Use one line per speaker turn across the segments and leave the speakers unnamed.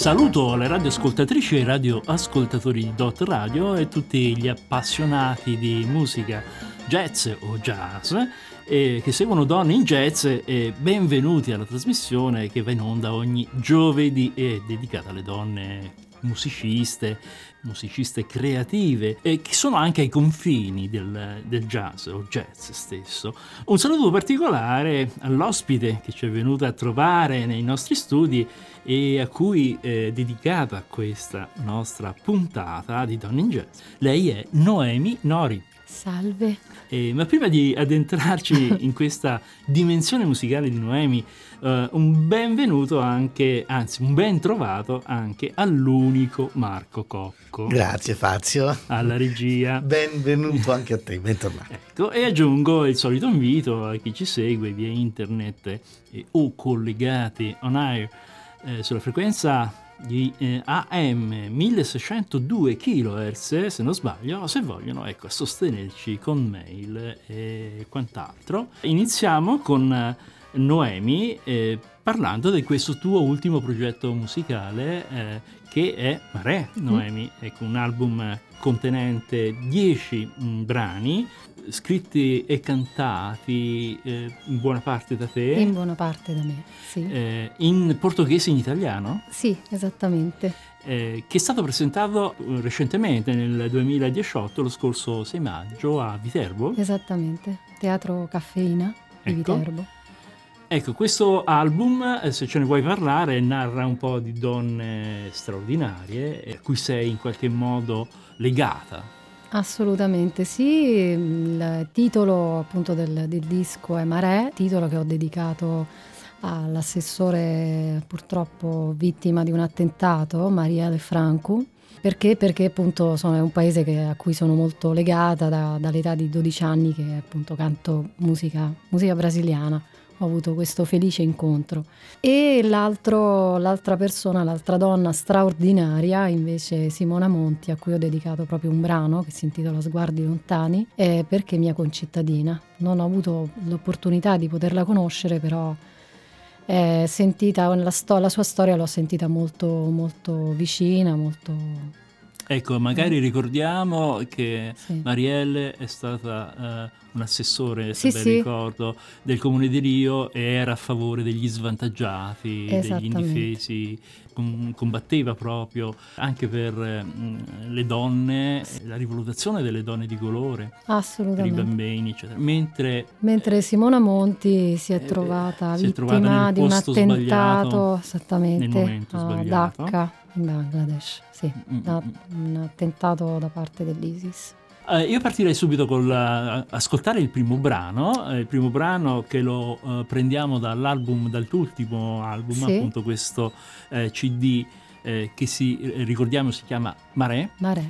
Saluto le radioascoltatrici e radioascoltatori di Dot Radio e tutti gli appassionati di musica jazz o jazz eh, che seguono Donne in Jazz e benvenuti alla trasmissione che va in onda ogni giovedì e dedicata alle donne musiciste, musiciste creative, eh, che sono anche ai confini del, del, jazz o jazz stesso. Un saluto particolare all'ospite che ci è venuta a trovare nei nostri studi e a cui è dedicata questa nostra puntata di Donne in Jazz. Lei è Noemi Nori.
Salve.
Eh, ma prima di addentrarci in questa dimensione musicale di Noemi, eh, un benvenuto anche, anzi un ben trovato anche all'unico Marco Cocco.
Grazie Fazio.
Alla regia.
Benvenuto anche a te, bentornato.
Ecco, e aggiungo il solito invito a chi ci segue via internet eh, o collegati on air eh, sulla frequenza di eh, AM 1602 kHz, se non sbaglio, se vogliono ecco, sostenerci con mail e quant'altro. Iniziamo con Noemi eh, parlando di questo tuo ultimo progetto musicale eh, che è Mare, Noemi, mm. ecco, un album contenente 10 mm, brani scritti e cantati eh, in buona parte da te.
In buona parte da me, sì.
Eh, in portoghese e in italiano?
Sì, esattamente.
Eh, che è stato presentato eh, recentemente nel 2018, lo scorso 6 maggio, a Viterbo.
Esattamente, Teatro Caffeina di ecco. Viterbo.
Ecco, questo album, eh, se ce ne vuoi parlare, narra un po' di donne straordinarie a cui sei in qualche modo legata.
Assolutamente sì, il titolo appunto del, del disco è Marè, titolo che ho dedicato all'assessore purtroppo vittima di un attentato, Marielle Franco. Perché? Perché appunto sono, è un paese che, a cui sono molto legata da, dall'età di 12 anni che appunto canto musica, musica brasiliana ho avuto questo felice incontro. E l'altra persona, l'altra donna straordinaria, invece Simona Monti, a cui ho dedicato proprio un brano che si intitola Sguardi lontani, è perché mia concittadina. Non ho avuto l'opportunità di poterla conoscere, però sentita, la, sto- la, sua storia l'ho sentita molto, molto vicina, molto
Ecco, magari mm. ricordiamo che sì. Marielle è stata uh, un assessore, se sì, ben sì. ricordo, del Comune di Rio e era a favore degli svantaggiati, degli indifesi, com- combatteva proprio anche per uh, le donne, la rivalutazione delle donne di colore, per i bambini, eccetera. Mentre,
Mentre Simona Monti si è eh, trovata eh, vittima trovata di un attentato esattamente
nel momento a sbagliato.
In Bangladesh, sì, da, un attentato da parte dell'ISIS.
Uh, io partirei subito con la, ascoltare il primo brano, eh, il primo brano che lo uh, prendiamo dall'album, dal tuo ultimo album, sì. appunto questo eh, CD eh, che si, ricordiamo si chiama Marè.
Marè.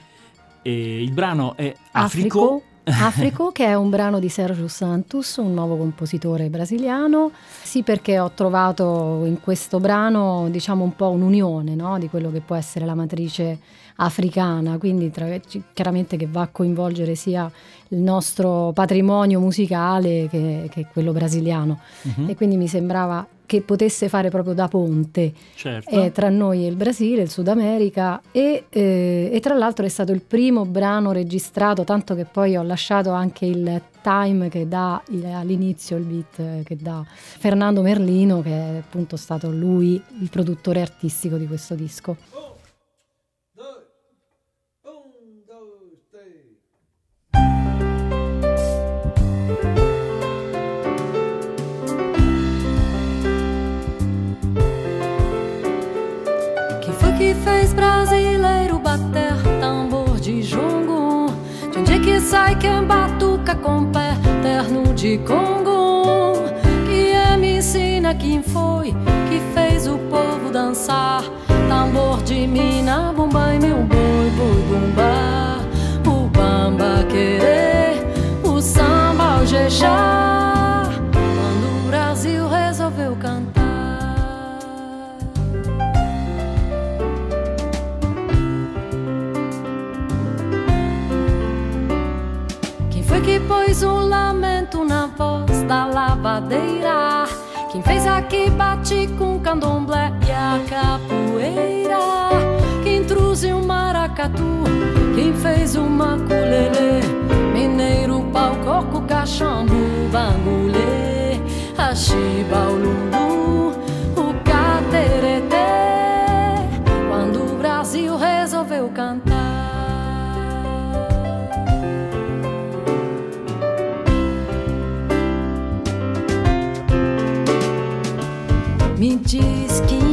E il brano è Africo. Africo
Africo, che è un brano di Sergio Santos, un nuovo compositore brasiliano. Sì, perché ho trovato in questo brano, diciamo, un po' un'unione no? di quello che può essere la matrice africana, quindi tra, chiaramente che va a coinvolgere sia il nostro patrimonio musicale che, che quello brasiliano. Uh-huh. E quindi mi sembrava che potesse fare proprio da ponte
certo.
eh, tra noi e il Brasile, il Sud America e, eh, e, tra l'altro è stato il primo brano registrato, tanto che poi ho lasciato anche il time che dà il, all'inizio il beat eh, che dà Fernando Merlino che è appunto stato lui il produttore artistico di questo disco. que bate com candomblé e a capoeira. Quem trouxe um maracatu, quem fez o maculelê, mineiro, pau, coco, cachambu, bangulê, axiba, o diz que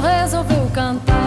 Resolveu cantar.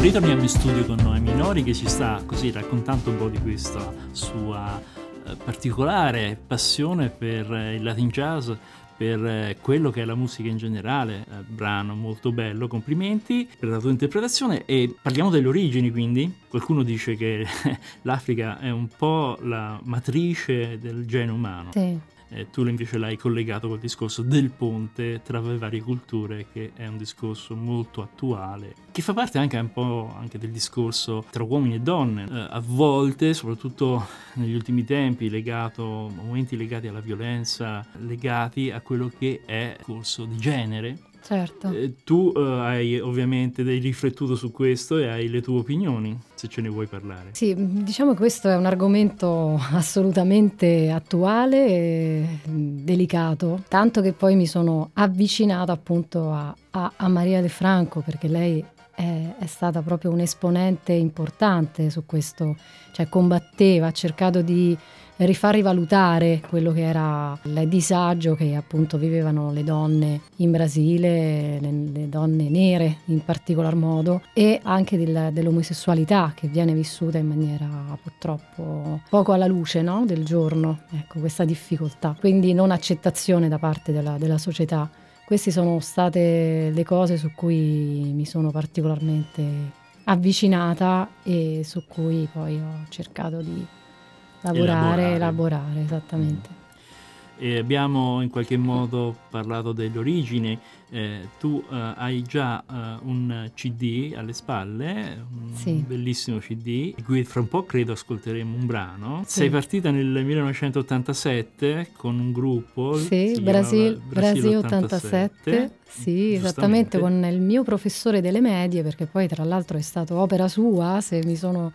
Ritorniamo in studio con Noemi Nori che ci sta così raccontando un po' di questa sua eh, particolare passione per eh, il Latin jazz, per eh, quello che è la musica in generale. Eh, brano molto bello, complimenti per la tua interpretazione e parliamo delle origini quindi. Qualcuno dice che l'Africa è un po' la matrice del genere umano.
Sì.
Eh, tu invece l'hai collegato col discorso del ponte tra le varie culture, che è un discorso molto attuale, che fa parte anche un po' anche del discorso tra uomini e donne. Eh, a volte, soprattutto negli ultimi tempi, legato, momenti legati alla violenza, legati a quello che è il discorso di genere.
Certo.
Eh, tu eh, hai ovviamente riflettuto su questo e hai le tue opinioni, se ce ne vuoi parlare.
Sì, diciamo che questo è un argomento assolutamente attuale e delicato, tanto che poi mi sono avvicinata appunto a, a, a Maria De Franco perché lei è, è, stata proprio un esponente importante su questo, cioè combatteva, ha cercato di rifar rivalutare quello che era il disagio che appunto vivevano le donne in Brasile, le, le donne nere in particolar modo, e anche del, dell'omosessualità che viene vissuta in maniera purtroppo poco alla luce no? del giorno, ecco questa difficoltà, quindi non accettazione da parte della, della società. Queste sono state le cose su cui mi sono particolarmente avvicinata e su cui poi ho cercato di lavorare, elaborare, elaborare esattamente.
E abbiamo in qualche modo parlato delle origini eh, tu eh, hai già eh, un CD alle spalle, un
Sì.
bellissimo CD, di cui fra un po' credo ascolteremo un brano.
Sì.
Sei partita nel 1987 con un gruppo.
Sì,
si
Brasil, Brasil 87. Sì, esattamente con il mio professore delle medie, perché poi tra l'altro è stato opera sua, se mi sono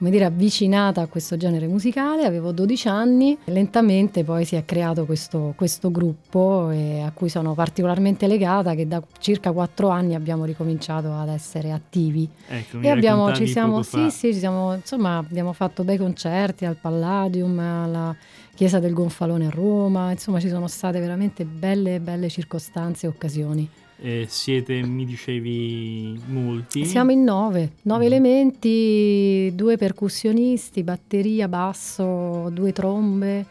come dire avvicinata a questo genere musicale, avevo 12 anni, lentamente poi si è creato questo, questo gruppo e a cui sono particolarmente legata, che da circa 4 anni abbiamo ricominciato ad essere attivi.
Ecco,
E abbiamo, ci siamo, sì, sì, ci siamo, insomma, abbiamo fatto bei concerti al Palladium, alla Chiesa del Gonfalone a Roma, insomma ci sono state veramente belle, belle circostanze e occasioni.
Eh, siete, mi dicevi, molti.
Siamo in nove, nove
Mm.
elementi, due percussionisti, batteria, basso, due trombe,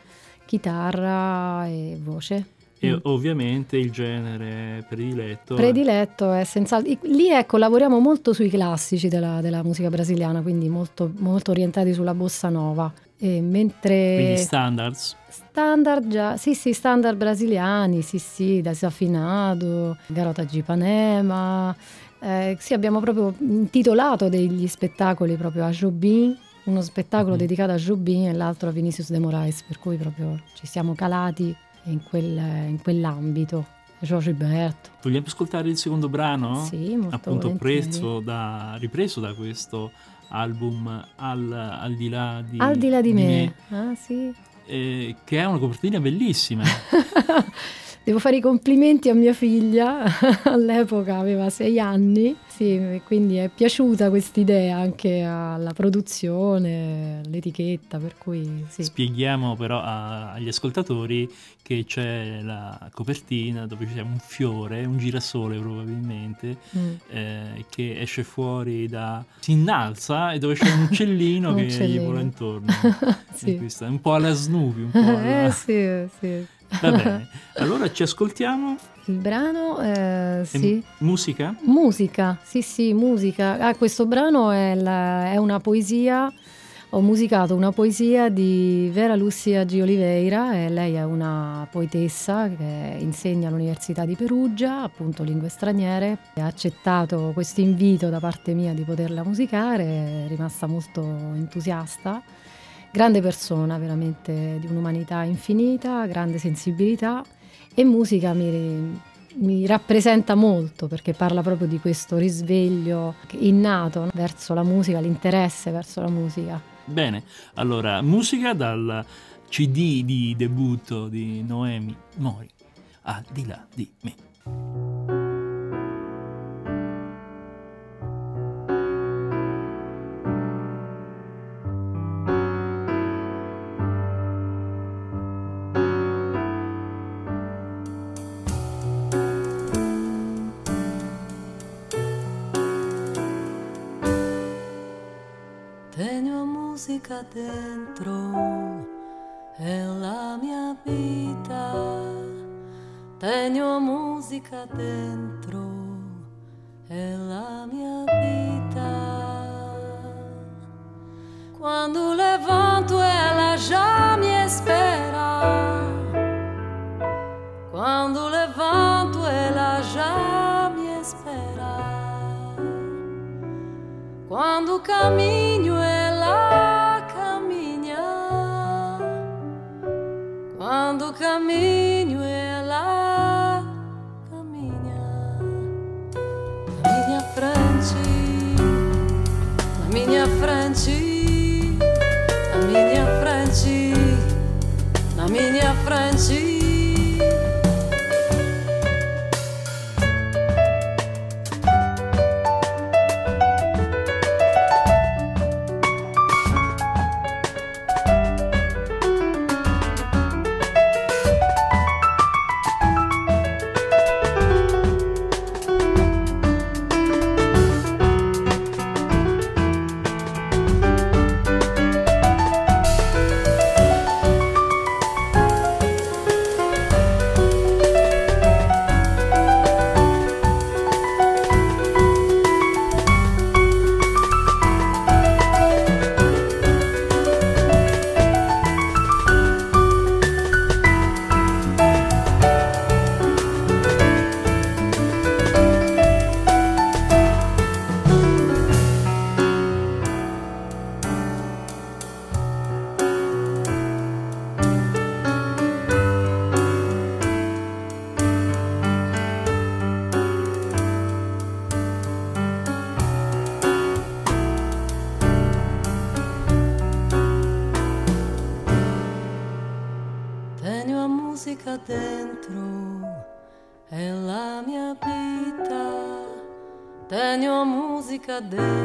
chitarra e voce.
E
Mm.
ovviamente il genere prediletto.
Prediletto è senz'altro. Lì ecco, lavoriamo molto sui classici della, della musica brasiliana, quindi molto, molto orientati sulla bossa nova. E mentre
Quindi standards.
standard già, sì, sì, standard brasiliani, sì, sì, Desafinato, Garota de Ipanema. Eh, sì, abbiamo proprio intitolato degli spettacoli proprio a Jobim, uno spettacolo
Mhm.
dedicato a Jobim e l'altro a Vinicius de Moraes, per cui proprio ci siamo calati in, quel- in quell'ambito. Giorgio Gilberto.
Vogliamo ascoltare il secondo brano?
Sì, molto
Appunto preso da, ripreso da questo album al, al di là di,
Al di là di, me. Ah, sì.
eh, che è una copertina bellissima.
Devo fare i complimenti a mia figlia, all'epoca aveva sei anni, sì, quindi è piaciuta quest'idea anche alla produzione, all'etichetta, per cui sì.
Spieghiamo però a- agli ascoltatori che c'è la copertina dove c'è un fiore, un girasole probabilmente,
Mm.
eh, che esce fuori da... si innalza e dove c'è un uccellino che gli
uccellino.
vola intorno.
Sì.
Questa è un po' alla Snoopy, un po' alla...
Eh sì, sì.
Va bene, allora ci ascoltiamo.
Il brano, eh, sì.
musica?
Musica, sì sì, musica. Ah, questo brano è, la- è una poesia, ho musicato una poesia di Vera Lucia G. Oliveira, e lei è una poetessa che insegna all'Università di Perugia, appunto lingue straniere, ha accettato questo invito da parte mia di poterla musicare, è rimasta molto entusiasta. Grande persona, veramente di un'umanità infinita, grande sensibilità e musica mi, mi rappresenta molto perché parla proprio di questo risveglio innato no? verso la musica, l'interesse verso la musica.
Bene, allora, musica dal CD di debutto di Noemi Mori, al di là di me.
Dentro, é la minha vida. Tenho música dentro, é la minha vida. Quando levanto, ela já me espera. Quando levanto, ela já me espera. Quando caminho, caminho, ela caminha. Na minha frente, na minha frente, na minha frente, na minha frente.
verdadeiro.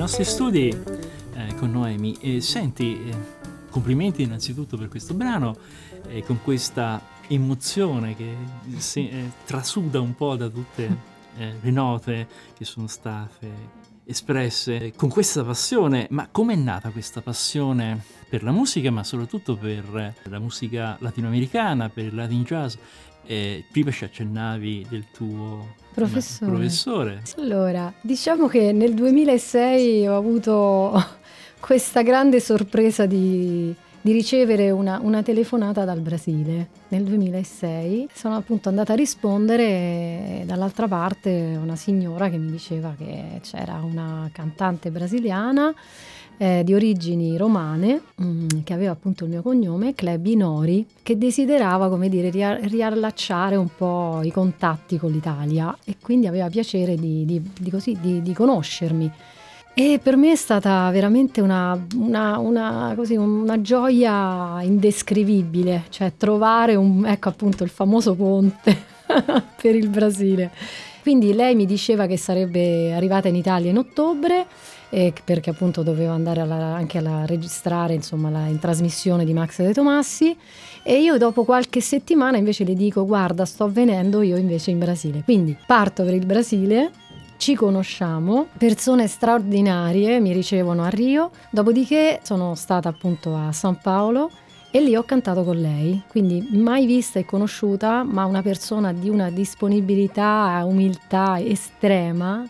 Nostri studi eh, con Noemi e senti, eh, complimenti innanzitutto per questo brano e con questa emozione che se- eh, trasuda un po' da tutte eh, le note che sono state espresse con questa passione. Ma com'è nata questa passione per la musica, ma soprattutto per la musica latinoamericana, per il Latin jazz? Eh, prima ci accennavi del tuo
Professore.
professore.
Allora, diciamo che nel 2006 ho avuto questa grande sorpresa di, di ricevere una, una telefonata dal Brasile. Nel 2006 sono appunto andata a rispondere e dall'altra parte una signora che mi diceva che c'era una cantante brasiliana eh, di origini romane, mm, che aveva appunto il mio cognome, Klebi Nori, che desiderava, come dire, ria- riallacciare un po' i contatti con l'Italia e quindi aveva piacere di, di- di così, di conoscermi. E per me è stata veramente una, una- una- così, una gioia indescrivibile, cioè trovare un, ecco appunto il famoso ponte per il Brasile. Quindi lei mi diceva che sarebbe arrivata in Italia in ottobre eh, perché appunto dovevo andare alla- anche a registrare insomma, la in trasmissione di Max De Tomassi. E io dopo qualche settimana invece le dico guarda sto venendo io invece in Brasile quindi parto per il Brasile ci conosciamo, persone straordinarie mi ricevono a Rio, dopodiché sono stata appunto a San Paolo e lì ho cantato con lei, quindi mai vista e conosciuta, ma una persona di una disponibilità, umiltà estrema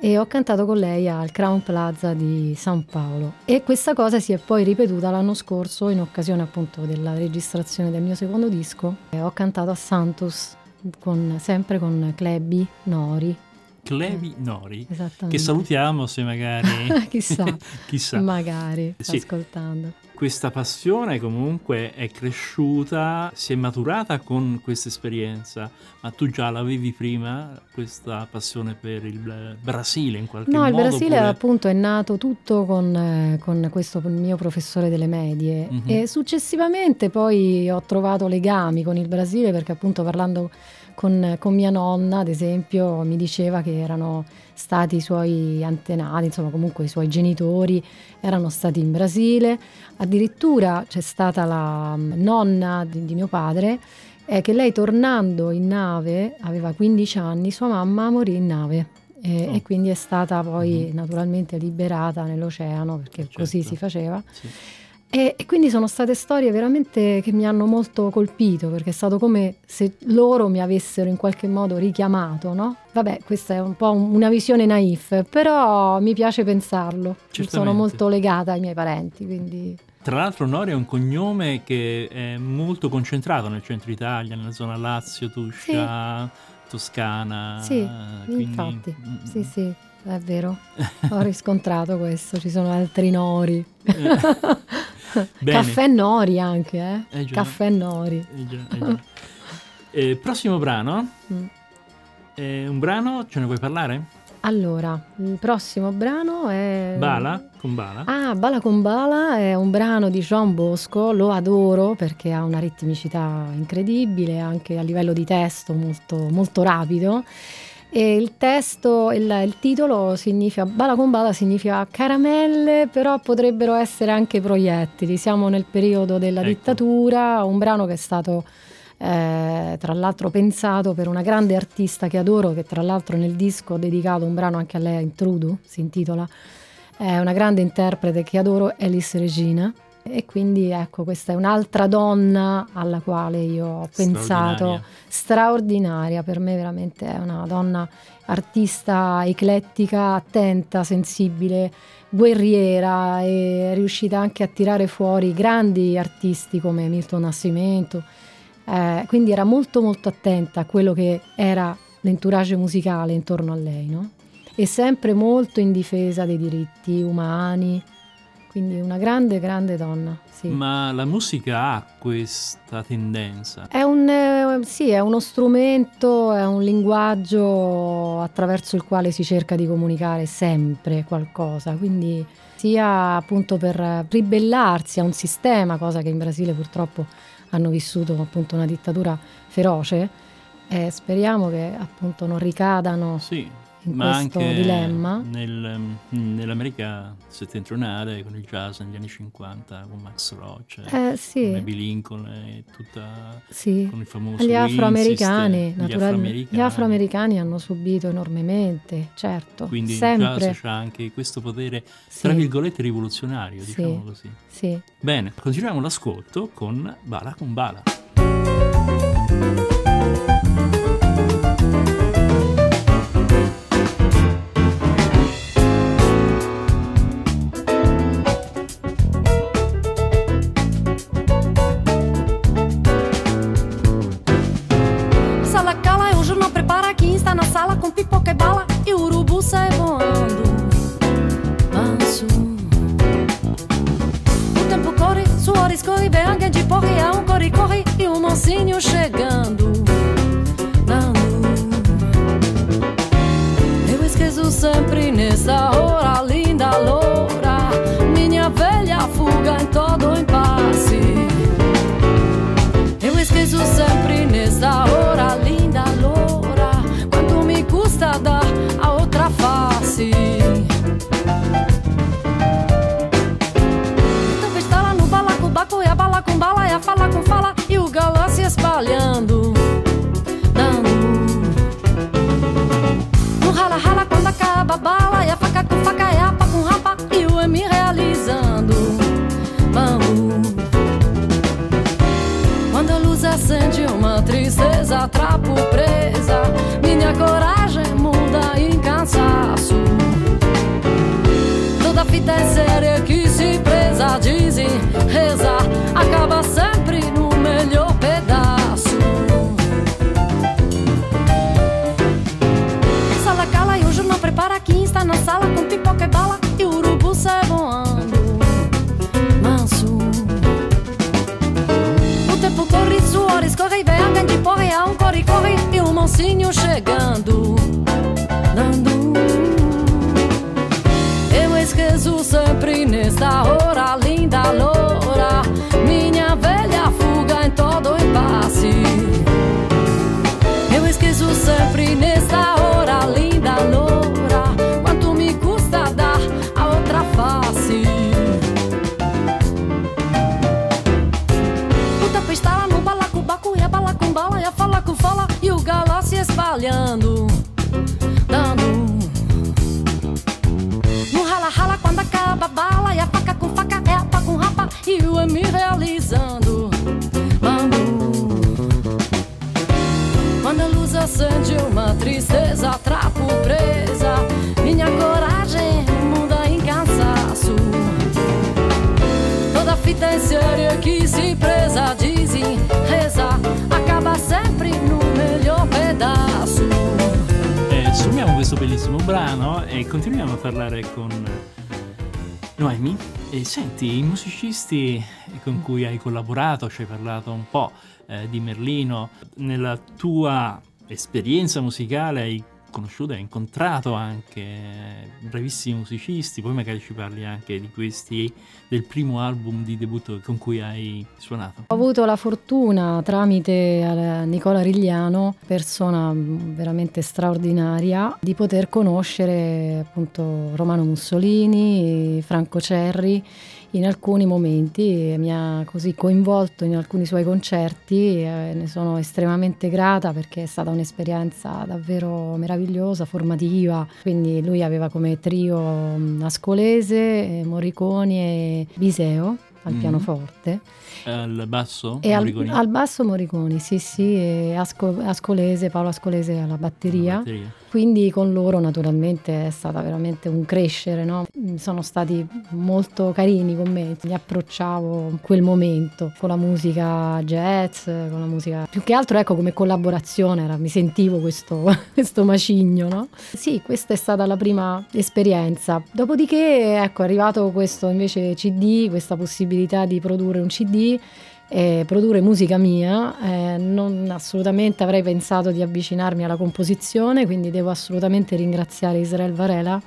e ho cantato con lei al Crown Plaza di San Paolo. E questa cosa si è poi ripetuta l'anno scorso in occasione appunto della registrazione del mio secondo disco. Ho cantato a Santos con- sempre con Klebi Nori
Clevi Nori,
esattamente
che salutiamo se magari...
chissà
Chissà.
magari
Sì.
ascoltando
Questa passione comunque è cresciuta, si è maturata con questa esperienza, ma tu già l'avevi prima, questa passione per il Bra- Brasile in qualche
No,
modo?
il Brasile
oppure-
appunto è nato tutto con, eh, con questo mio professore delle medie
Mhm.
e successivamente poi ho trovato legami con il Brasile perché appunto parlando con, con mia nonna ad esempio mi diceva che erano stati i suoi antenati, insomma comunque i suoi genitori erano stati in Brasile, addirittura c'è stata la mm, nonna di, di mio padre eh, che lei tornando in nave, aveva 15 anni, sua mamma morì in nave. E,
Oh.
e quindi è stata poi
Mhm.
naturalmente liberata nell'oceano perché così
Certo.
si faceva.
Sì.
E, e quindi sono state storie veramente che mi hanno molto colpito perché è stato come se loro mi avessero in qualche modo richiamato, no? Vabbè, questa è un po' un- una visione naif, però mi piace pensarlo. Sono
Certamente.
molto legata ai miei parenti, quindi
Tra l'altro Nori è un cognome che è molto concentrato nel centro Italia, nella zona Lazio, Tuscia, Toscana.
Sì,
quindi-
infatti,
mm,
sì, sì, è vero. Ho riscontrato questo, ci sono altri nori. Caffè nori anche, eh?
Eh già.
Caffè nori.
Eh già, eh già. Eh, prossimo brano,
Mm.
Eh, un brano, ce ne vuoi parlare?
Allora, il prossimo brano è...
Bala, con Bala.
Ah, Bala con Bala è un brano di John Bosco, lo adoro perché ha una ritmicità incredibile, anche a livello di testo molto, molto rapido. E il testo, il, il titolo significa, Bala con Bala significa caramelle, però potrebbero essere anche proiettili. Siamo nel periodo della
Ecco.
dittatura, un brano che è stato eh, tra l'altro pensato per una grande artista che adoro, che tra l'altro nel disco ho dedicato un brano anche a lei, Intrudu, si intitola. È una grande interprete che adoro, Alice Regina. E quindi ecco, questa è un'altra donna alla quale io ho pensato,
Straordinaria.
straordinaria, per me veramente è una donna artista eclettica, attenta, sensibile, guerriera e è riuscita anche a tirare fuori grandi artisti come Milton Nascimento. Eh, quindi era molto molto attenta a quello che era l'entourage musicale intorno a lei, no? E sempre molto in difesa dei diritti umani, quindi una grande grande donna, sì.
Ma la musica ha questa tendenza.
È un, eh, sì, è uno strumento, è un linguaggio attraverso il quale si cerca di comunicare sempre qualcosa, quindi sia appunto per ribellarsi a un sistema, cosa che in Brasile purtroppo hanno vissuto appunto una dittatura feroce, e speriamo che appunto non ricadano
Sì,
in
ma anche
dilemma.
nel- mm, nell'America settentrionale con il jazz negli anni 50, con Max Roach,
Eh sì,
Abby Lincoln e tutta
sì.
con il famoso
Gli afroamericani,
gli afroamericani.
gli afroamericani hanno subito enormemente, certo,
Quindi il
sempre.
jazz ha anche questo potere,
Sì.
tra virgolette, rivoluzionario, diciamo così.
Sì.
Bene, continuiamo l'ascolto con Bala con Bala.
Se espalhando, dando. No rala rala quando acaba a bala e a faca com faca é a pá com rapa e o M realizando, vamos. Quando a luz acende uma tristeza, trapo presa, minha coragem muda em cansaço. Toda fita tem serie chi si presa resa acaba sempre melhor pedaço.
Eh, suoniamo questo bellissimo brano e continuiamo a parlare con Noemi. E senti, i musicisti con cui hai collaborato, ci hai parlato un po' eh, di Merlino, nella tua esperienza musicale hai conosciuto, hai incontrato anche bravissimi musicisti, poi magari ci parli anche di questi, del primo album di debutto con cui hai suonato.
Ho avuto la fortuna tramite eh, Nicola Rigliano, persona veramente straordinaria, di poter conoscere appunto Romano Mussolini, Franco Cerri in alcuni momenti mi ha così coinvolto in alcuni suoi concerti e ne sono estremamente grata perché è stata un'esperienza davvero meravigliosa, formativa. Quindi lui aveva come trio Ascolese, Morriconi e Biseo al mm. pianoforte.
Al basso?
E al, al, basso Morriconi, sì sì, e Asco, Ascolese, Paolo Ascolese alla batteria. batteria. Quindi con loro naturalmente è stato veramente un crescere, no? sono stati molto carini con me, mi approcciavo in quel momento con la musica jazz, con la musica più che altro ecco come collaborazione, era, mi sentivo questo, questo macigno. No? Sì, questa è stata la prima esperienza. Dopodiché ecco è arrivato questo invece CD, questa possibilità di produrre un CD eh, produrre musica mia, eh, non assolutamente avrei pensato di avvicinarmi alla composizione, quindi devo assolutamente ringraziare Israel Varela,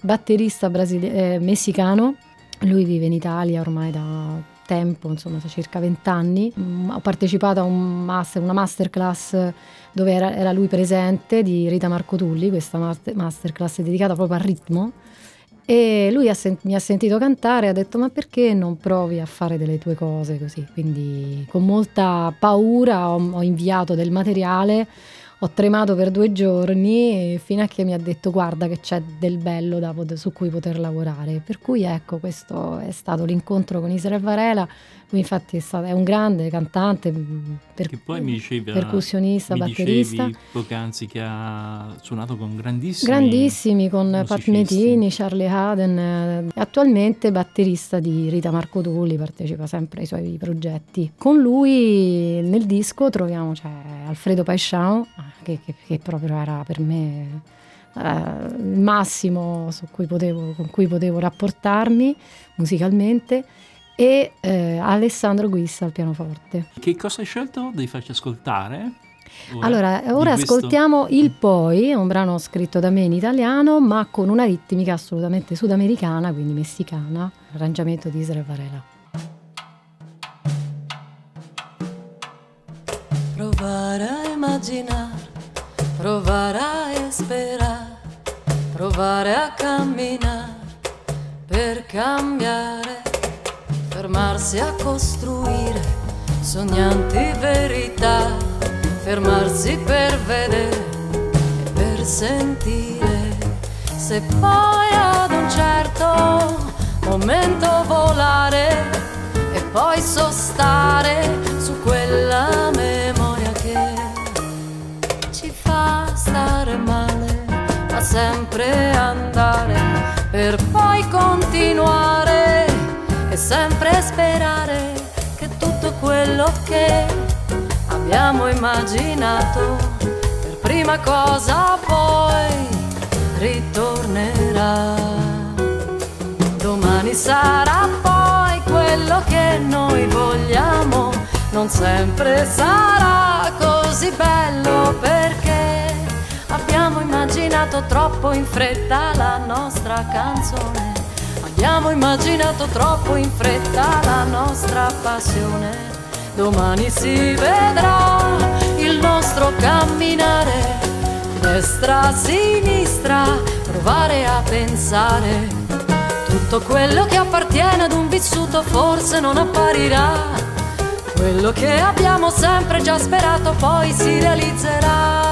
batterista brasile- eh, messicano, lui vive in Italia ormai da tempo, insomma da circa vent'anni, mm, ho partecipato a un master, una masterclass dove era, era lui presente di Rita Marco Tulli, questa masterclass dedicata proprio al ritmo e lui ha sent- mi ha sentito cantare e ha detto ma perché non provi a fare delle tue cose così? Quindi con molta paura ho, ho inviato del materiale ho tremato per due giorni fino a che mi ha detto guarda che c'è del bello da, su cui poter lavorare. Per cui ecco, questo è stato l'incontro con Israele Varela infatti è, stato, è un grande cantante, mm, per,
che poi mi dicevi,
percussionista, batterista.
Dicevi poc'anzi che ha suonato con grandissimi
Grandissimi, con Pat Metini, Charlie Haden, attualmente batterista di Rita Marco Tulli, partecipa sempre ai suoi progetti. Con lui nel disco troviamo cioè, Alfredo Paisciano, che, che, che proprio era per me eh, il massimo cui potevo, con cui potevo rapportarmi musicalmente e eh, Alessandro Guissa al pianoforte.
Che cosa hai scelto di farci ascoltare?
Ora, allora, ora ascoltiamo questo... Il Poi, un brano scritto da me in italiano, ma con una ritmica assolutamente sudamericana, quindi messicana, arrangiamento di Israel Varela.
Provare a immaginare, provare a sperare, provare a camminare per cambiare fermarsi a costruire sognanti verità, fermarsi per vedere e per sentire, se poi ad un certo momento volare e poi sostare su quella memoria che ci fa stare male, ma sempre andare per poi continuare sempre sperare che tutto quello che abbiamo immaginato per prima cosa poi ritornerà. Domani sarà poi quello che noi vogliamo, non sempre sarà così bello perché abbiamo immaginato troppo in fretta la nostra canzone Abbiamo immaginato troppo in fretta la nostra passione. Domani si vedrà il nostro camminare, destra, sinistra, provare a pensare. Tutto quello che appartiene ad un vissuto forse non apparirà. Quello che abbiamo sempre già sperato poi si realizzerà.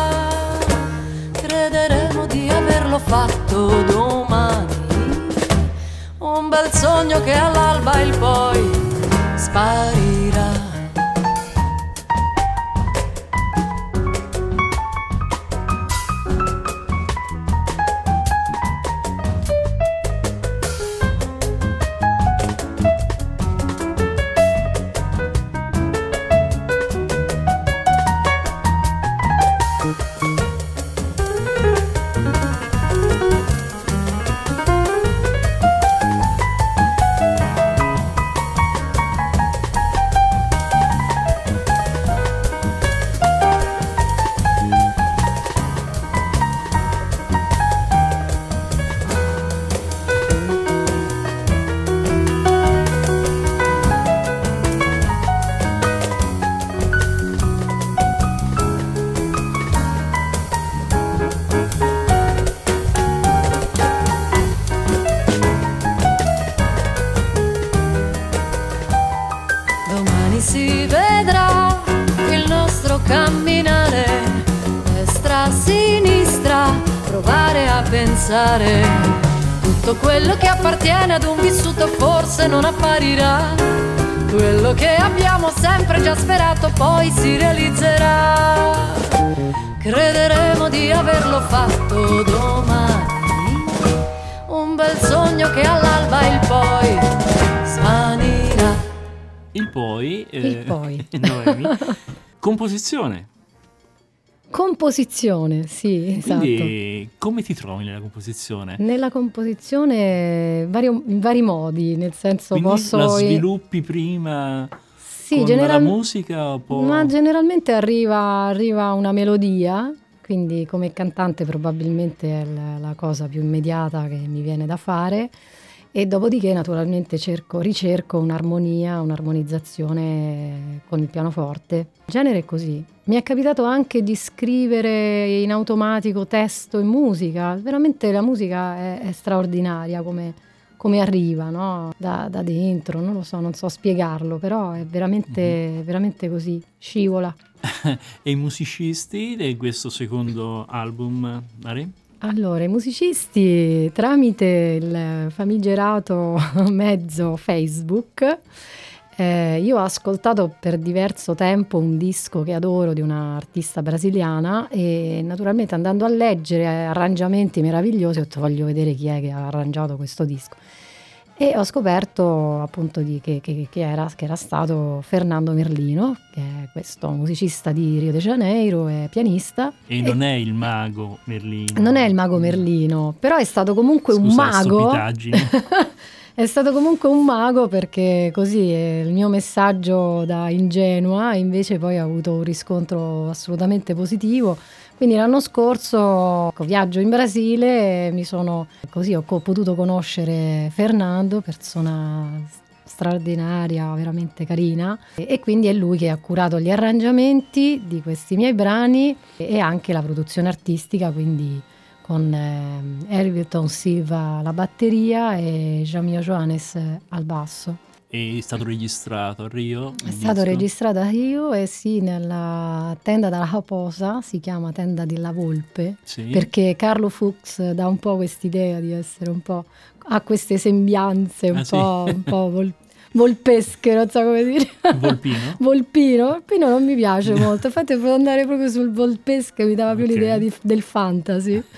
Crederemo di averlo fatto domani un bel sogno che all'alba il poi sparirà. Ad un vissuto forse non apparirà. Quello che abbiamo sempre già sperato poi si realizzerà. Crederemo di averlo fatto domani. Un bel sogno che all'alba il poi svanirà.
Il poi...
Il
eh,
poi.
Noemi. Composizione.
Composizione, sì, esatto.
Quindi come ti trovi nella composizione?
Nella composizione vario- in vari modi, nel senso
Quindi
posso...
la sviluppi prima
sì,
con
general-
la musica.
Ma generalmente arriva, arriva una melodia, quindi come cantante probabilmente è la, la cosa più immediata che mi viene da fare e dopodiché naturalmente cerco, ricerco un'armonia, un'armonizzazione con il pianoforte. In genere è così. Mi è capitato anche di scrivere in automatico testo e musica, veramente la musica è, è straordinaria come, come arriva no? da, da dentro, non lo so, non so spiegarlo, però è veramente, veramente così, scivola.
e i musicisti di questo secondo album, Mari?
Allora, i musicisti tramite il famigerato mezzo Facebook, eh, io ho ascoltato per diverso tempo un disco che adoro di un'artista brasiliana e naturalmente andando a leggere arrangiamenti meravigliosi ho detto voglio vedere chi è che ha arrangiato questo disco. E ho scoperto appunto di, che, che, che, era, che, era, stato Fernando Merlino, che è questo musicista di Rio de Janeiro e pianista.
E, e non è il mago Merlino.
Non è il mago Merlino, però è stato comunque
Scusa,
un mago.
è
stato comunque un mago perché così il mio messaggio da ingenua invece poi ha avuto un riscontro assolutamente positivo. Quindi l'anno scorso ecco, viaggio in Brasile, mi sono così ho potuto conoscere Fernando, persona straordinaria, veramente carina e quindi è lui che ha curato gli arrangiamenti di questi miei brani e anche la produzione artistica, quindi con eh, Elvington Silva alla batteria e Jamio Johannes al basso.
È stato registrato a Rio?
È stato registrato a Rio e sì, nella tenda della Raposa, si chiama tenda della Volpe,
sì.
perché Carlo Fuchs dà un po' quest'idea di essere un po'... ha queste sembianze un,
ah,
po',
sì.
un po' vol- volpesche, non so come dire.
Volpino?
Volpino? Volpino non mi piace molto, infatti devo andare proprio sul volpesco, mi dava più
Okay.
l'idea di- del fantasy.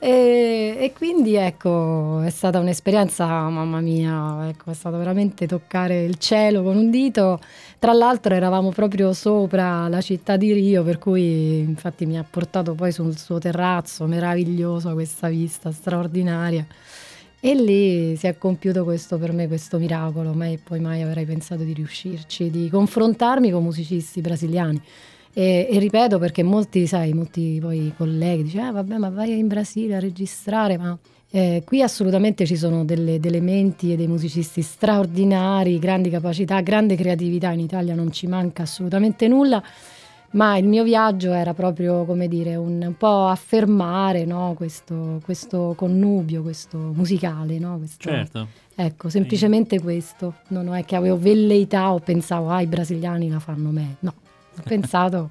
E, e quindi ecco, è stata un'esperienza, mamma mia, ecco, è stato veramente toccare il cielo con un dito. Tra l'altro eravamo proprio sopra la città di Rio, per cui infatti mi ha portato poi sul suo terrazzo, meraviglioso questa vista straordinaria. E lì si è compiuto questo per me, questo miracolo, mai poi mai avrei pensato di riuscirci, di confrontarmi con musicisti brasiliani. E, e ripeto perché molti, sai, molti poi colleghi dicono, ah, vabbè, ma vai in Brasile a registrare, ma eh, qui assolutamente ci sono delle, delle menti e dei musicisti straordinari, grandi capacità, grande creatività, in Italia non ci manca assolutamente nulla, ma il mio viaggio era proprio, come dire, un, un po' affermare no, questo, questo connubio, questo musicale, no? questo,
Certo.
Ecco, semplicemente questo, non è che avevo velleità o pensavo, ah, i brasiliani la fanno meglio, no, ho pensato...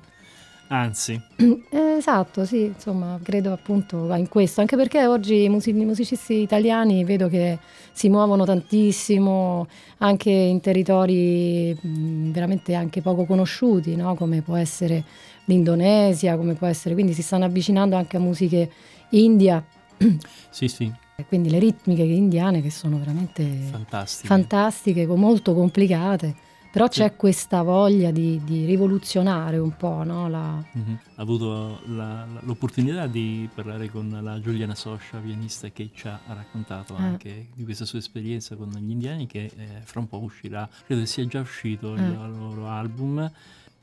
Anzi,
Esatto, sì, insomma, credo appunto in questo, anche perché oggi i musi- i musicisti italiani vedo che si muovono tantissimo anche in territori mh, veramente anche poco conosciuti, no? come può essere l'Indonesia, come può essere, quindi si stanno avvicinando anche a musiche India,
sì, sì,
e quindi le ritmiche indiane che sono veramente fantastiche, co- molto complicate, però c'è questa voglia di, di rivoluzionare un po' no? la,
Mhm. Ha avuto la- la- l'opportunità di parlare con la Giuliana Soscia, pianista, che ci ha raccontato
Eh.
anche di questa sua esperienza con gli indiani, che eh, fra un po' uscirà, credo sia già uscito il
Eh.
loro album.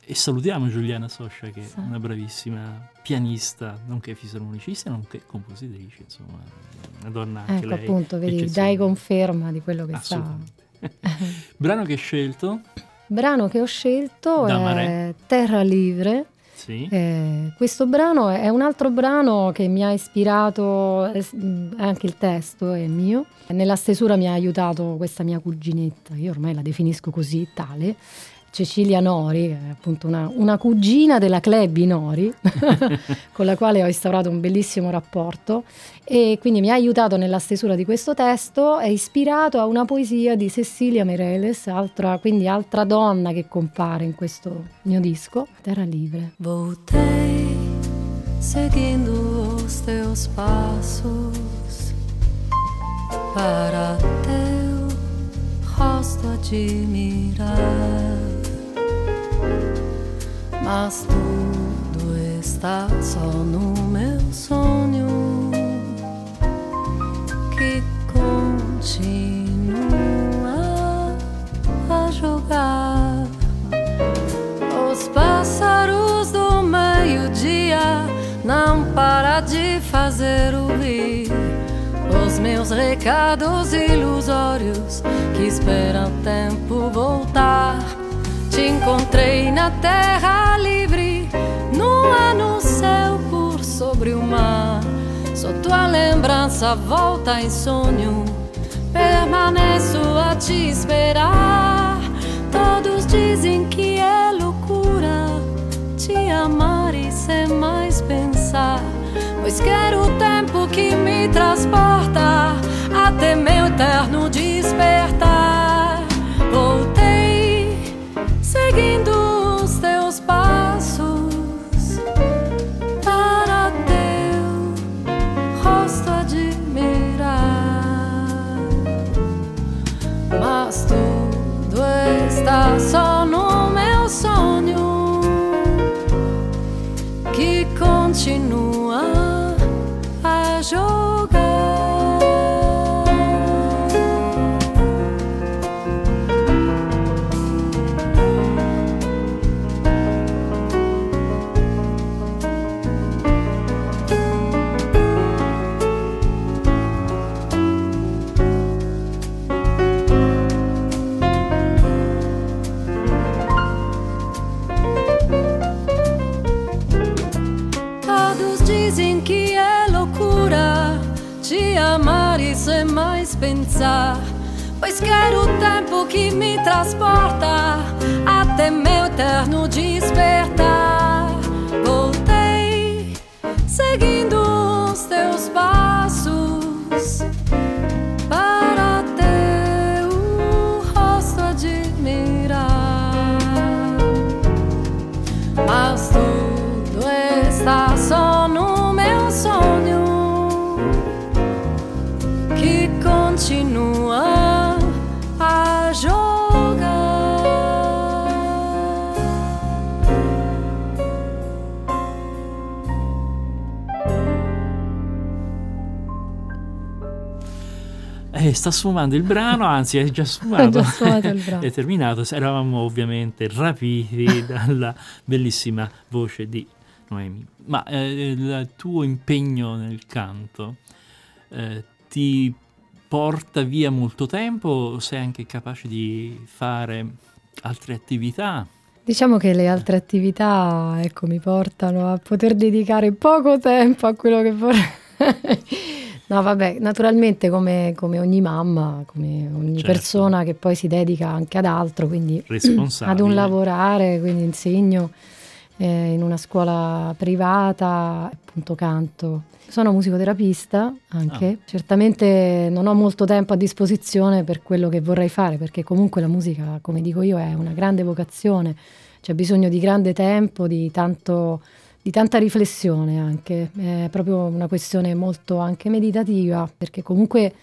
E salutiamo Giuliana Soscia, che
Sì.
è una bravissima pianista, nonché fisarmonicista, nonché compositrice, insomma, una donna anche
Ecco
lei.
appunto, vedi, dai conferma di quello che sta.
Brano che hai scelto?
Brano che ho scelto
Da
è
Mare.
Terra Livre.
Sì.
Eh, questo brano è un altro brano che mi ha ispirato, eh, mh, anche il testo è mio. Nella stesura mi ha aiutato questa mia cuginetta, io ormai la definisco così, tale.
Cecilia Nori, che è appunto una, una cugina della Clebi Nori, con la quale ho instaurato un bellissimo rapporto e quindi mi ha aiutato nella stesura di questo testo, è ispirato a una poesia di Cecilia Meirelles, altra, quindi altra donna che compare in questo mio disco, Terra Livre.
Voltei seguindo os teus passos para teu rosto admirar. Mas tudo está só no meu sonho que continua a jogar. Os pássaros do meio-dia não para de fazer ouvir os meus recados ilusórios que esperam tempo voltar encontrei na terra livre, nua no céu por sobre o mar. Sou tua lembrança, volta em sonho. Permaneço a te esperar. Todos dizem que é loucura te amar e sem mais pensar. Pois quero o tempo que me transporta até meu eterno despertar. Seguindo os pensar, pois quero o tempo que me transporta até meu eterno
sta sfumando il brano, anzi è già sfumato,
È già
è terminato, eravamo ovviamente rapiti dalla bellissima voce di Noemi. Ma eh, il tuo impegno nel canto eh, ti porta via molto tempo sei anche capace di fare altre attività?
Diciamo che le altre attività ecco, mi portano a poter dedicare poco tempo a quello che vorrei. No, vabbè, naturalmente come, come ogni mamma, come ogni
Certo.
persona che poi si dedica anche ad altro, quindi ad un lavorare, quindi insegno eh, in una scuola privata, appunto canto. Sono musicoterapista anche,
Ah.
certamente non ho molto tempo a disposizione per quello che vorrei fare, perché comunque la musica, come dico io, è una grande vocazione, c'è bisogno di grande tempo, di, tanto, di tanta riflessione anche, è proprio una questione molto anche meditativa, perché comunque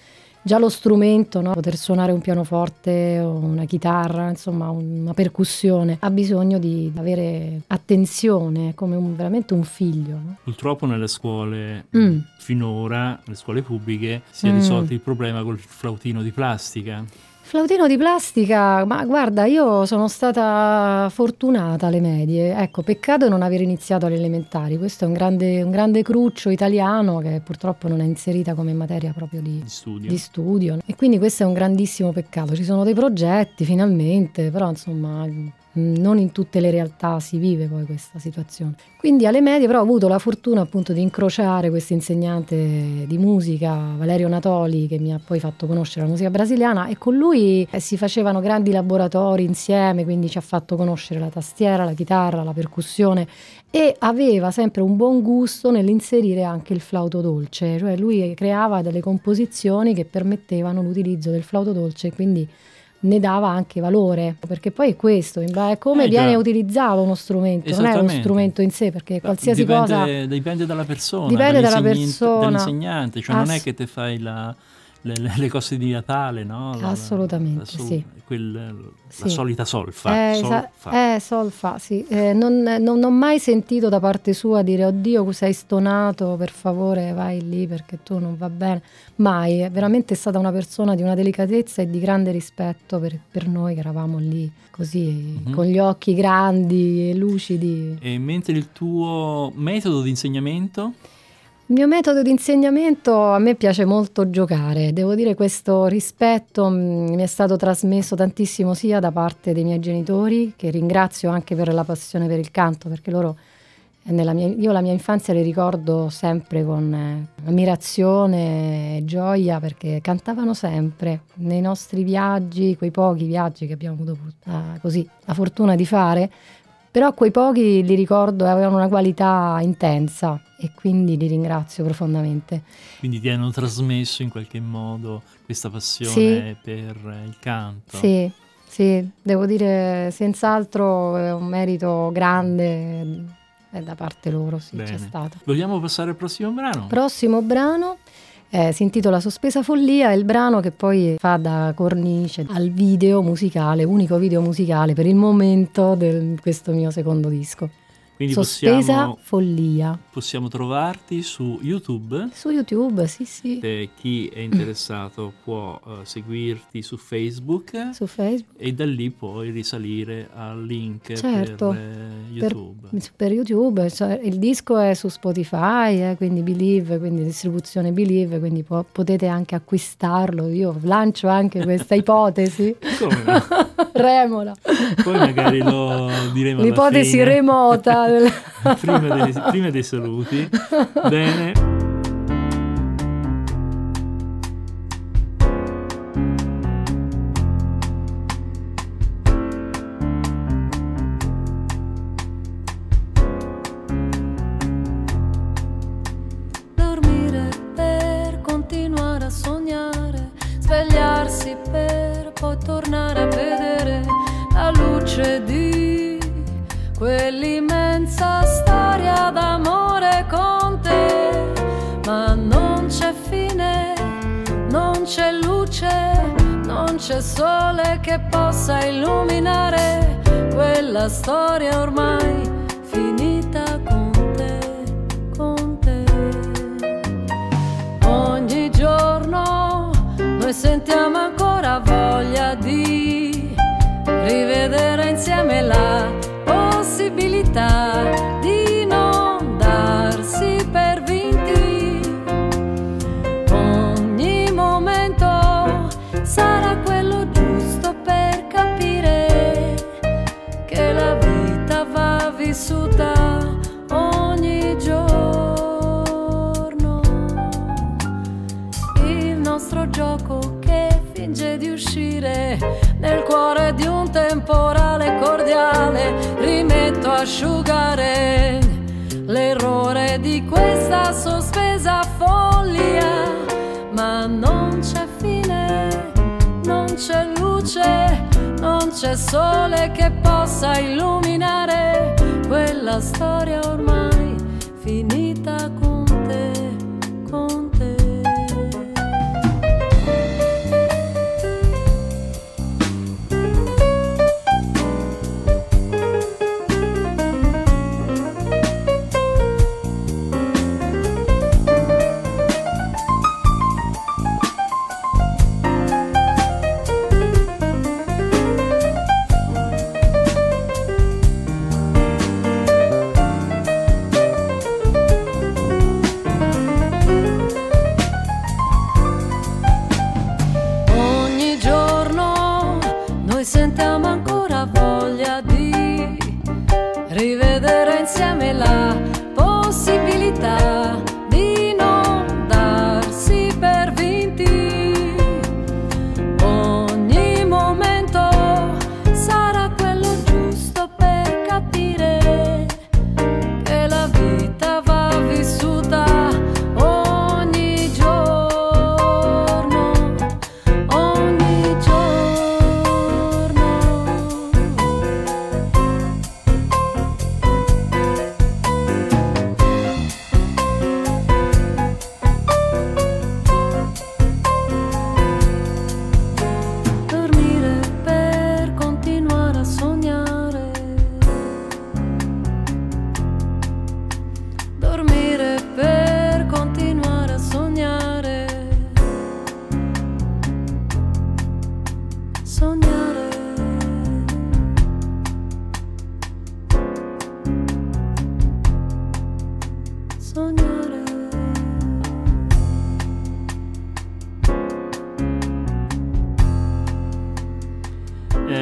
già lo strumento, no? poter suonare un pianoforte o una chitarra, insomma una percussione, ha bisogno di avere attenzione, come un- veramente un figlio. no?
Purtroppo nelle scuole
Mm.
finora, le scuole pubbliche, si è
Mm.
risolto il problema col flautino di plastica.
Flautino di plastica, ma guarda, io sono stata fortunata alle medie. Ecco, peccato non aver iniziato alle elementari. Questo è un grande, un grande cruccio italiano che purtroppo non è inserita come materia proprio di,
di studio.
di studio. E quindi questo è un grandissimo peccato. Ci sono dei progetti finalmente, però insomma
Mm, non in tutte le realtà si vive poi questa situazione. Quindi alle medie però ho avuto la fortuna appunto di incrociare questo insegnante di musica, Valerio Natoli, che mi ha poi fatto conoscere la musica brasiliana e con lui eh, si facevano grandi laboratori insieme, quindi ci ha fatto conoscere la tastiera, la chitarra, la percussione e aveva sempre un buon gusto nell'inserire anche il flauto dolce, cioè lui creava delle composizioni che permettevano l'utilizzo del flauto dolce, quindi ne dava anche valore, perché poi è questo, è come
Eh,
viene utilizzato uno strumento, non è uno strumento in sé, perché qualsiasi
dipende,
cosa...
dipende dalla persona,
Dipende dalla persona.
dall'insegnante, cioè non è
Ass-
che te fai la- le, le- cose di Natale, no? La-
Assolutamente,
la
sì.
Quel- la
Sì.
solita solfa.
Eh,
solfa.
eh, solfa, sì. Eh, non, non ho mai sentito da parte sua dire oddio sei stonato, per favore vai lì perché tu non va bene. Mai, è veramente stata una persona di una delicatezza e di grande rispetto per, per noi che eravamo lì così,
Mhm.
con gli occhi grandi e lucidi.
E mentre il tuo metodo di insegnamento?
Il mio metodo di insegnamento a me piace molto giocare, devo dire questo rispetto mh, mi è stato trasmesso tantissimo sia da parte dei miei genitori, che ringrazio anche per la passione per il canto, perché loro, eh, mia, io la mia infanzia le ricordo sempre con eh, ammirazione e gioia, perché cantavano sempre. Nei nostri viaggi, quei pochi viaggi che abbiamo avuto eh, così la fortuna di fare, però quei pochi li ricordo avevano una qualità intensa e quindi li ringrazio profondamente.
Quindi ti hanno trasmesso in qualche modo questa passione
Sì.
per il canto.
Sì, sì, devo dire senz'altro è un merito grande eh, da parte loro, sì, c'è
Bene.
stato.
Vogliamo passare al prossimo brano?
Prossimo brano eh, si intitola Sospesa Follia, è il brano che poi fa da cornice al video musicale, unico video musicale per il momento di questo mio secondo disco.
Quindi
Sospesa
possiamo,
Follia.
possiamo trovarti su YouTube.
Su YouTube, sì, sì.
E chi è interessato può eh, seguirti su Facebook
Su Facebook.
e da lì puoi risalire al link
Certo,
per eh,
per-
YouTube.
Per YouTube, cioè, il disco è su Spotify, eh, quindi Believe, quindi distribuzione Believe, quindi po- potete anche acquistarlo. Io lancio anche questa ipotesi.
Come no?
Remola,
Poi magari lo diremo
l'ipotesi remota.
Prima, dei, prima dei saluti. Bene.
Che possa illuminare quella storia ormai finita con te, con te. Ogni giorno noi sentiamo ancora voglia di rivedere insieme la possibilità temporale cordiale, rimetto a asciugare l'errore di questa sospesa follia, ma non c'è fine, non c'è luce, non c'è sole che possa illuminare quella storia ormai finita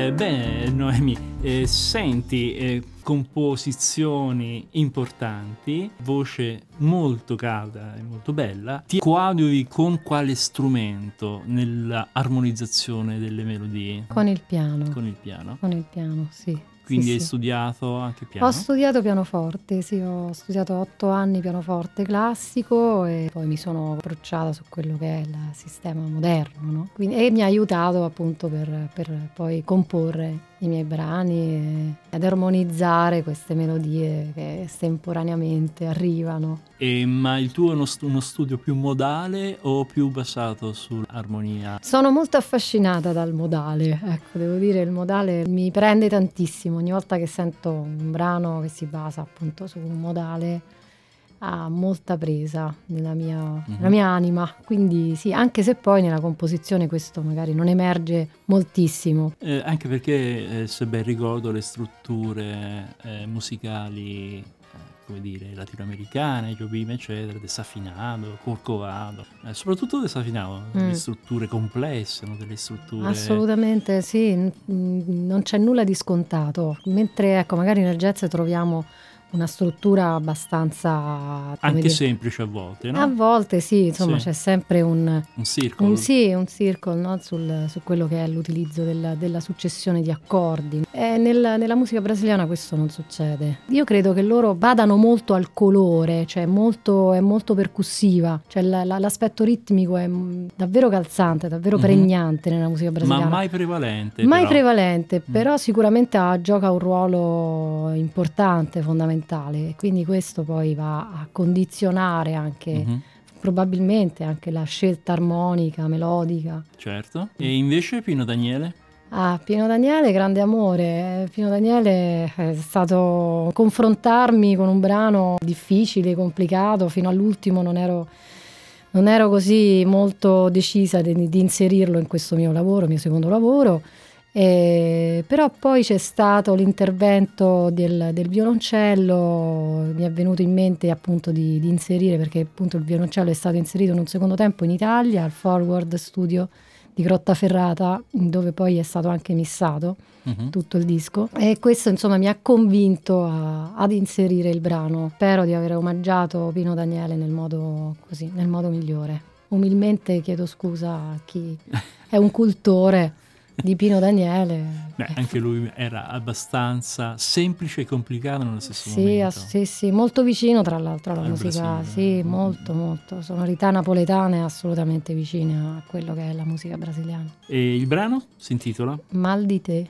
Eh, bene, Noemi, eh, senti eh, composizioni importanti, voce molto calda e molto bella. Ti coadiuvi con quale strumento nell'armonizzazione delle melodie?
Con il piano.
Con il piano.
Con il piano, sì.
Quindi
Sì,
hai
sì.
studiato anche piano?
Ho studiato pianoforte, sì, ho studiato otto anni pianoforte classico e poi mi sono approcciata su quello che è il sistema moderno, no? Quindi- e mi ha aiutato appunto per, per poi comporre i miei brani e ad armonizzare queste melodie che estemporaneamente arrivano.
E, ma il tuo è uno, stu- uno studio più modale o più basato sull'armonia?
Sono molto affascinata dal modale, ecco, devo dire, il modale mi prende tantissimo. Ogni volta che sento un brano che si basa appunto su un modale ha molta presa nella mia, nella mia anima. Quindi sì, anche se poi nella composizione questo magari non emerge moltissimo.
Eh, anche perché, eh, se ben ricordo, le strutture eh, musicali, eh, come dire, latinoamericane, Jobim, eccetera, desafinato, corcovado, eh, soprattutto desafinato, delle
Mm.
strutture complesse, no? delle strutture...
Assolutamente sì, n- non c'è nulla di scontato. Mentre ecco, magari nel jazz troviamo una struttura abbastanza
Anche
dire,
semplice a volte, no?
A volte sì, insomma
Sì.
c'è sempre un,
Un circolo.
un, sì, un circle no? Sul- su quello che è l'utilizzo della, della successione di accordi. Nel- nella musica brasiliana questo non succede. Io credo che loro badano molto al colore, cioè molto, è molto percussiva, cioè la- la- l'aspetto ritmico è davvero calzante, davvero
Mhm.
pregnante nella musica
Ma
brasiliana.
mai prevalente.
Mai
però.
prevalente,
Mm.
però sicuramente ha- gioca un ruolo importante, fondamentale, e quindi questo poi va a condizionare anche,
Mhm,
probabilmente anche la scelta armonica, melodica.
certo. E invece Pino Daniele?
Ah, Pino Daniele, grande amore. Pino Daniele è stato confrontarmi con un brano difficile, complicato, fino all'ultimo non ero, non ero così molto decisa di, di inserirlo in questo mio lavoro, mio secondo lavoro. E- però poi c'è stato l'intervento del, del violoncello, mi è venuto in mente appunto di, di inserire, perché appunto il violoncello è stato inserito in un secondo tempo in Italia al Forward Studio di Grottaferrata, dove poi è stato anche missato
Mhm.
tutto il disco. E questo insomma mi ha convinto a- ad inserire il brano. Spero di aver omaggiato Pino Daniele nel modo, così, nel modo migliore. Umilmente chiedo scusa a chi è un cultore di Pino Daniele.
Beh,
Eh,
anche lui era abbastanza semplice e complicato nello stesso
Sì,
momento.
ass- sì, sì, molto vicino tra l'altro alla
Al
musica,
Brasile.
sì, molto, molto. Sonorità napoletane assolutamente vicine a quello che è la musica brasiliana.
E il brano si intitola?
Mal di te.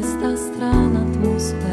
In questa strana atmosfera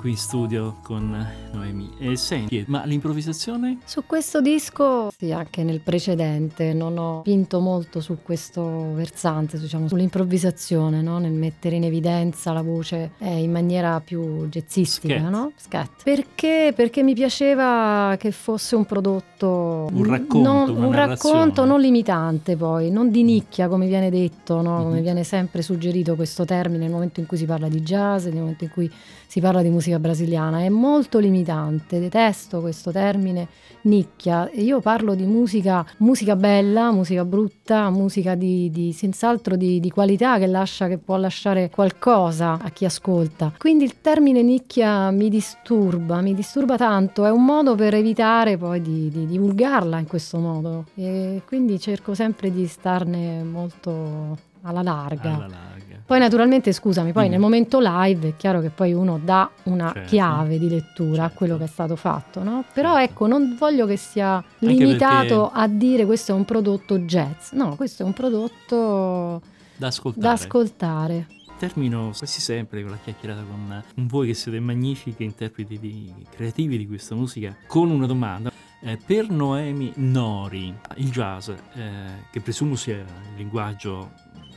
qui in studio con Noemi. E senti, ma l'improvvisazione?
Su questo disco, sì, anche nel precedente, non ho spinto molto su questo versante, diciamo, sull'improvvisazione, no? nel mettere in evidenza la voce eh, in maniera più jazzistica,
Scat.
no? Scat. Perché? Perché mi piaceva che fosse un prodotto...
Un racconto,
non, un racconto non limitante poi, non di nicchia come viene detto, no? come
Mhm.
viene sempre suggerito questo termine nel momento in cui si parla di jazz, nel momento in cui si parla di musica brasiliana, è molto limitante, detesto questo termine nicchia. Io parlo di musica, musica bella, musica brutta, musica di, di- senz'altro di, di qualità che, lascia, che può lasciare qualcosa a chi ascolta. Quindi il termine nicchia mi disturba, mi disturba tanto, è un modo per evitare poi di, di divulgarla in questo modo. E quindi cerco sempre di starne molto alla larga.
Alla larga.
Poi naturalmente, scusami, poi
Mm.
nel momento live è chiaro che poi uno dà una
Certo.
chiave di lettura a
Certo.
quello che è stato fatto, no? Però
Certo.
ecco, non voglio che sia limitato a dire questo è un prodotto jazz. No, questo è un prodotto
Da ascoltare.
da ascoltare.
Termino quasi sempre con la chiacchierata con con voi che siete magnifiche interpreti di- creativi di questa musica con una domanda. Eh, per Noemi Nori, il jazz, eh, che presumo sia il linguaggio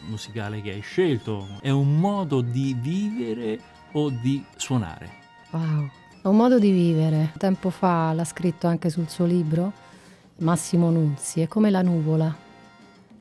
musicale che hai scelto, è un modo di vivere o di suonare?
Wow, è un modo di vivere. Tempo fa l'ha scritto anche sul suo libro Massimo Nunzi, è come la nuvola,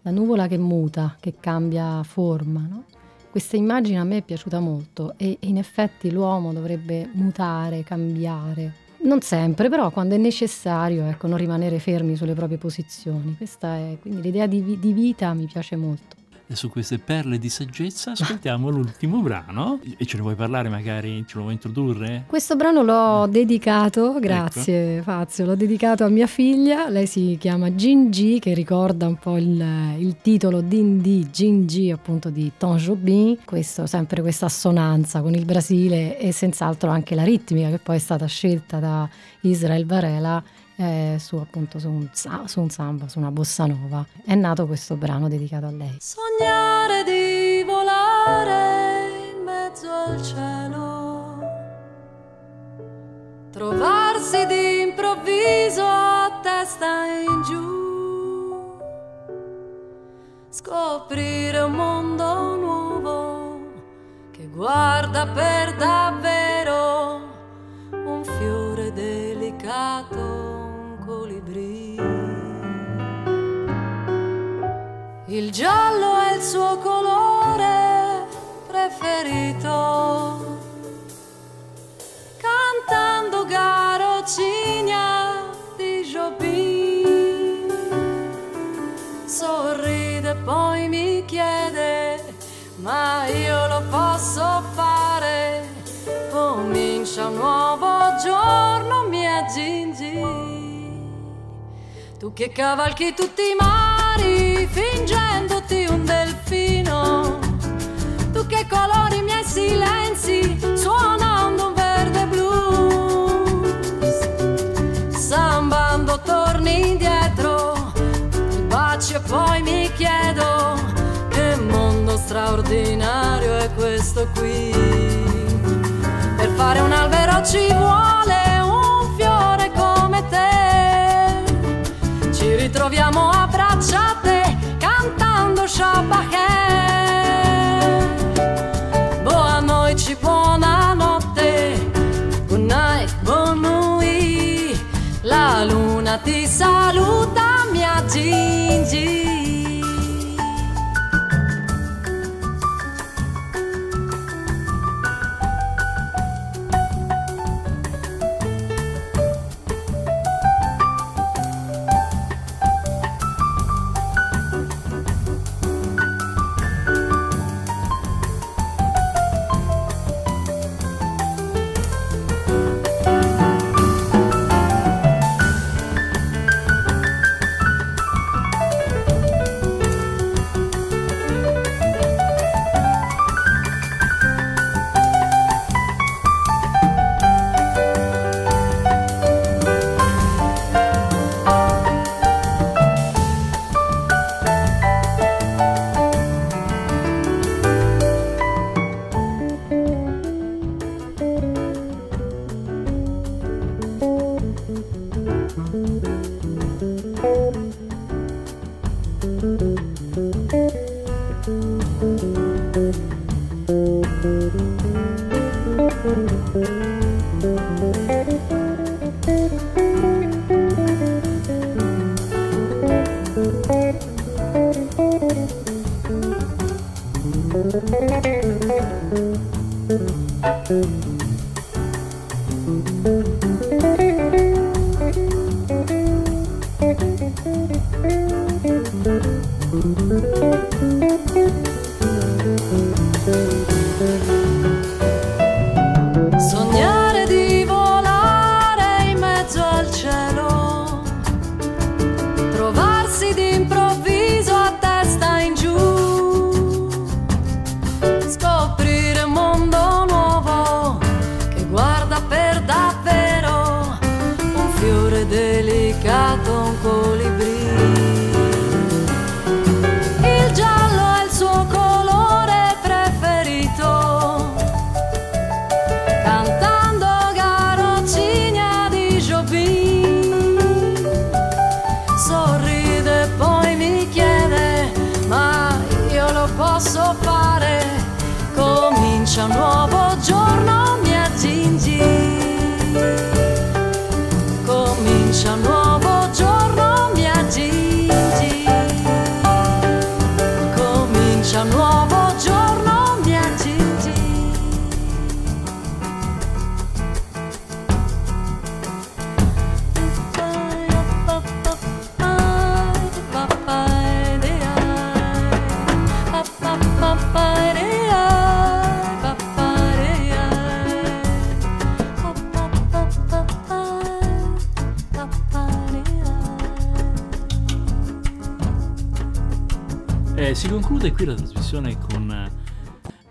la nuvola che muta, che cambia forma. no? Questa immagine a me è piaciuta molto e in effetti l'uomo dovrebbe mutare, cambiare. Non sempre, però quando è necessario, ecco, non rimanere fermi sulle proprie posizioni. Questa è, quindi l'idea di, di vita mi piace molto.
E su queste perle di saggezza ascoltiamo l'ultimo brano. E ce ne vuoi parlare magari? Ce lo vuoi introdurre?
Questo brano l'ho dedicato, grazie Fazio, l'ho dedicato a mia figlia, lei si chiama Gingy che ricorda un po' il, il titolo Dindi Gingy appunto di Tom Jobim, questo, sempre questa assonanza con il Brasile e senz'altro anche la ritmica che poi è stata scelta da Israel Varela eh, su appunto su un, su un samba, su una bossa nova. È nato questo brano dedicato a lei.
Sognare di volare in mezzo al cielo, trovarsi d'improvviso a testa in giù, scoprire un mondo nuovo che guarda per davvero Il giallo è il suo colore preferito. Cantando Garocinia di Jobin.
sorride poi mi chiede, ma io lo posso fare. Comincia un nuovo giorno, mia aggiungi. Tu che cavalchi tutti i mari fingendoti un delfino. Tu che colori i miei silenzi suonando un verde blues. Sambando torni indietro, ti baci e poi mi chiedo che mondo straordinario è questo qui. Per fare un albero ci vuole un Ci ritroviamo abbracciate cantando Shabbat. Ci buonanotte. Good night, buon nuit. La luna ti saluta, mia Gingi.
Trasmissione con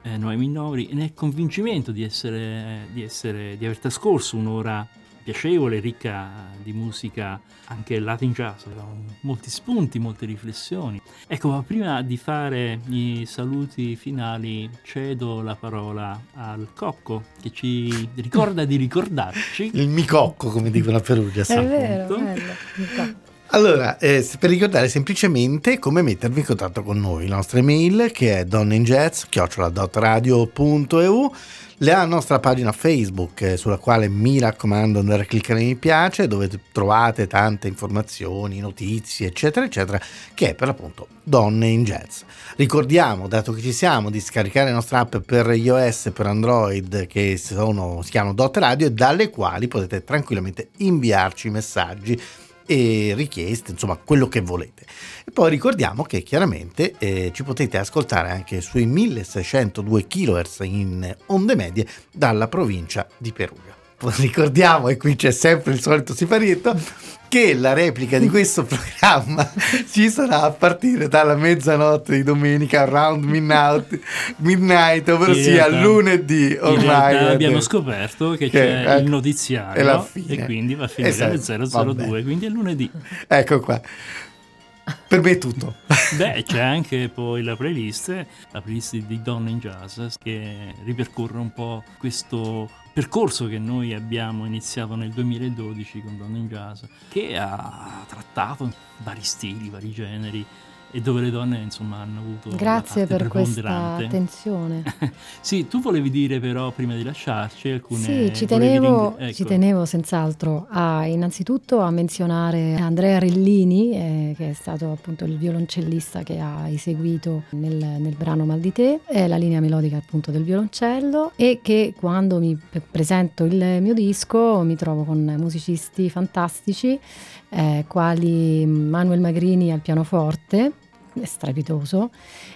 eh, Noemi Novri nel convincimento di, essere, di, essere, di aver trascorso un'ora piacevole, ricca di musica, anche Latin jazz, con molti spunti, molte riflessioni. Ecco, ma prima di fare i saluti finali cedo la parola al Cocco che ci ricorda di ricordarci.
Il micocco, come dicono a Perugia.
È vero, bello.
Allora, eh, per ricordare semplicemente come mettervi in contatto con noi, la nostra email che è donneinjazz.radio.eu la nostra pagina Facebook eh, sulla quale mi raccomando andare a cliccare mi piace dove trovate tante informazioni, notizie eccetera eccetera che è per l'appunto Donne in Jazz. Ricordiamo, dato che ci siamo, di scaricare la nostra app per iOS e per Android che sono, si chiamano Dot Radio e dalle quali potete tranquillamente inviarci messaggi e richieste, insomma quello che volete. E poi ricordiamo che chiaramente eh, ci potete ascoltare anche sui 1602 kHz in onde medie dalla provincia di Perugia. Ricordiamo, e qui c'è sempre il solito siparietto, che la replica di questo programma ci sarà a partire dalla mezzanotte di domenica around midnight, midnight ovvero sia lunedì ormai.
abbiamo scoperto che, che c'è ecco, il notiziario e quindi va a finire esatto, alle 002, quindi è lunedì.
Ecco qua. Per me è tutto.
Beh, c'è anche poi la playlist, la playlist di Donne in Jazz, che ripercorre un po' questo percorso che noi abbiamo iniziato nel 2012 con Donne in Jazz, che ha trattato vari stili, vari generi e dove le donne insomma hanno avuto
grazie per questa attenzione
sì tu volevi dire però prima di lasciarci alcune
sì ci tenevo, ecco. ci tenevo senz'altro a, innanzitutto a menzionare Andrea Rellini eh, che è stato appunto il violoncellista che ha eseguito nel, nel brano Mal di te è la linea melodica appunto del violoncello e che quando mi presento il mio disco mi trovo con musicisti fantastici eh, quali Manuel Magrini al pianoforte, strepitoso,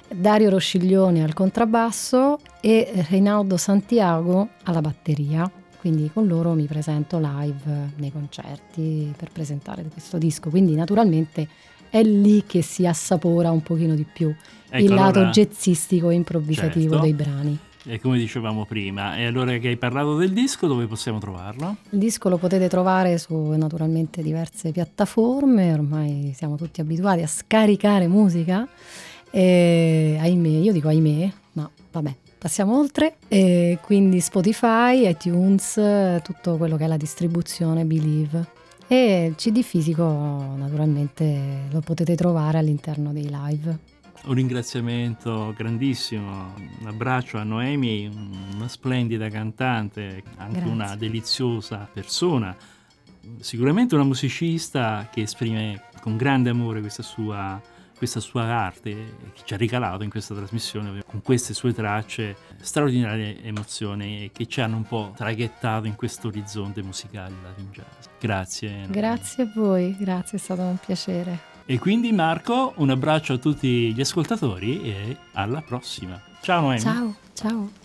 Dario Rosciglione al contrabbasso e Reinaldo Santiago alla batteria. Quindi con loro mi presento live nei concerti per presentare questo disco. Quindi naturalmente è lì che si assapora un pochino di più ecco, il lato allora, jazzistico e improvvisativo certo. dei brani
e come dicevamo prima. E allora che hai parlato del disco, dove possiamo trovarlo?
Il disco lo potete trovare su naturalmente diverse piattaforme, ormai siamo tutti abituati a scaricare musica. E ahimè, io dico ahimè, ma vabbè, passiamo oltre. E quindi Spotify, iTunes, tutto quello che è la distribuzione Believe. E il CD fisico naturalmente lo potete trovare all'interno dei live
un ringraziamento grandissimo, un abbraccio a Noemi, una splendida cantante, anche Grazie. una deliziosa persona, sicuramente una musicista che esprime con grande amore questa sua, questa sua arte che ci ha regalato in questa trasmissione con queste sue tracce straordinarie emozioni che ci hanno un po' traghettato in questo orizzonte musicale Latin Jazz. Grazie. Noemi.
Grazie a voi, grazie, è stato un piacere.
E quindi Marco, un abbraccio a tutti gli ascoltatori e alla prossima. Ciao Noemi.
Ciao, ciao.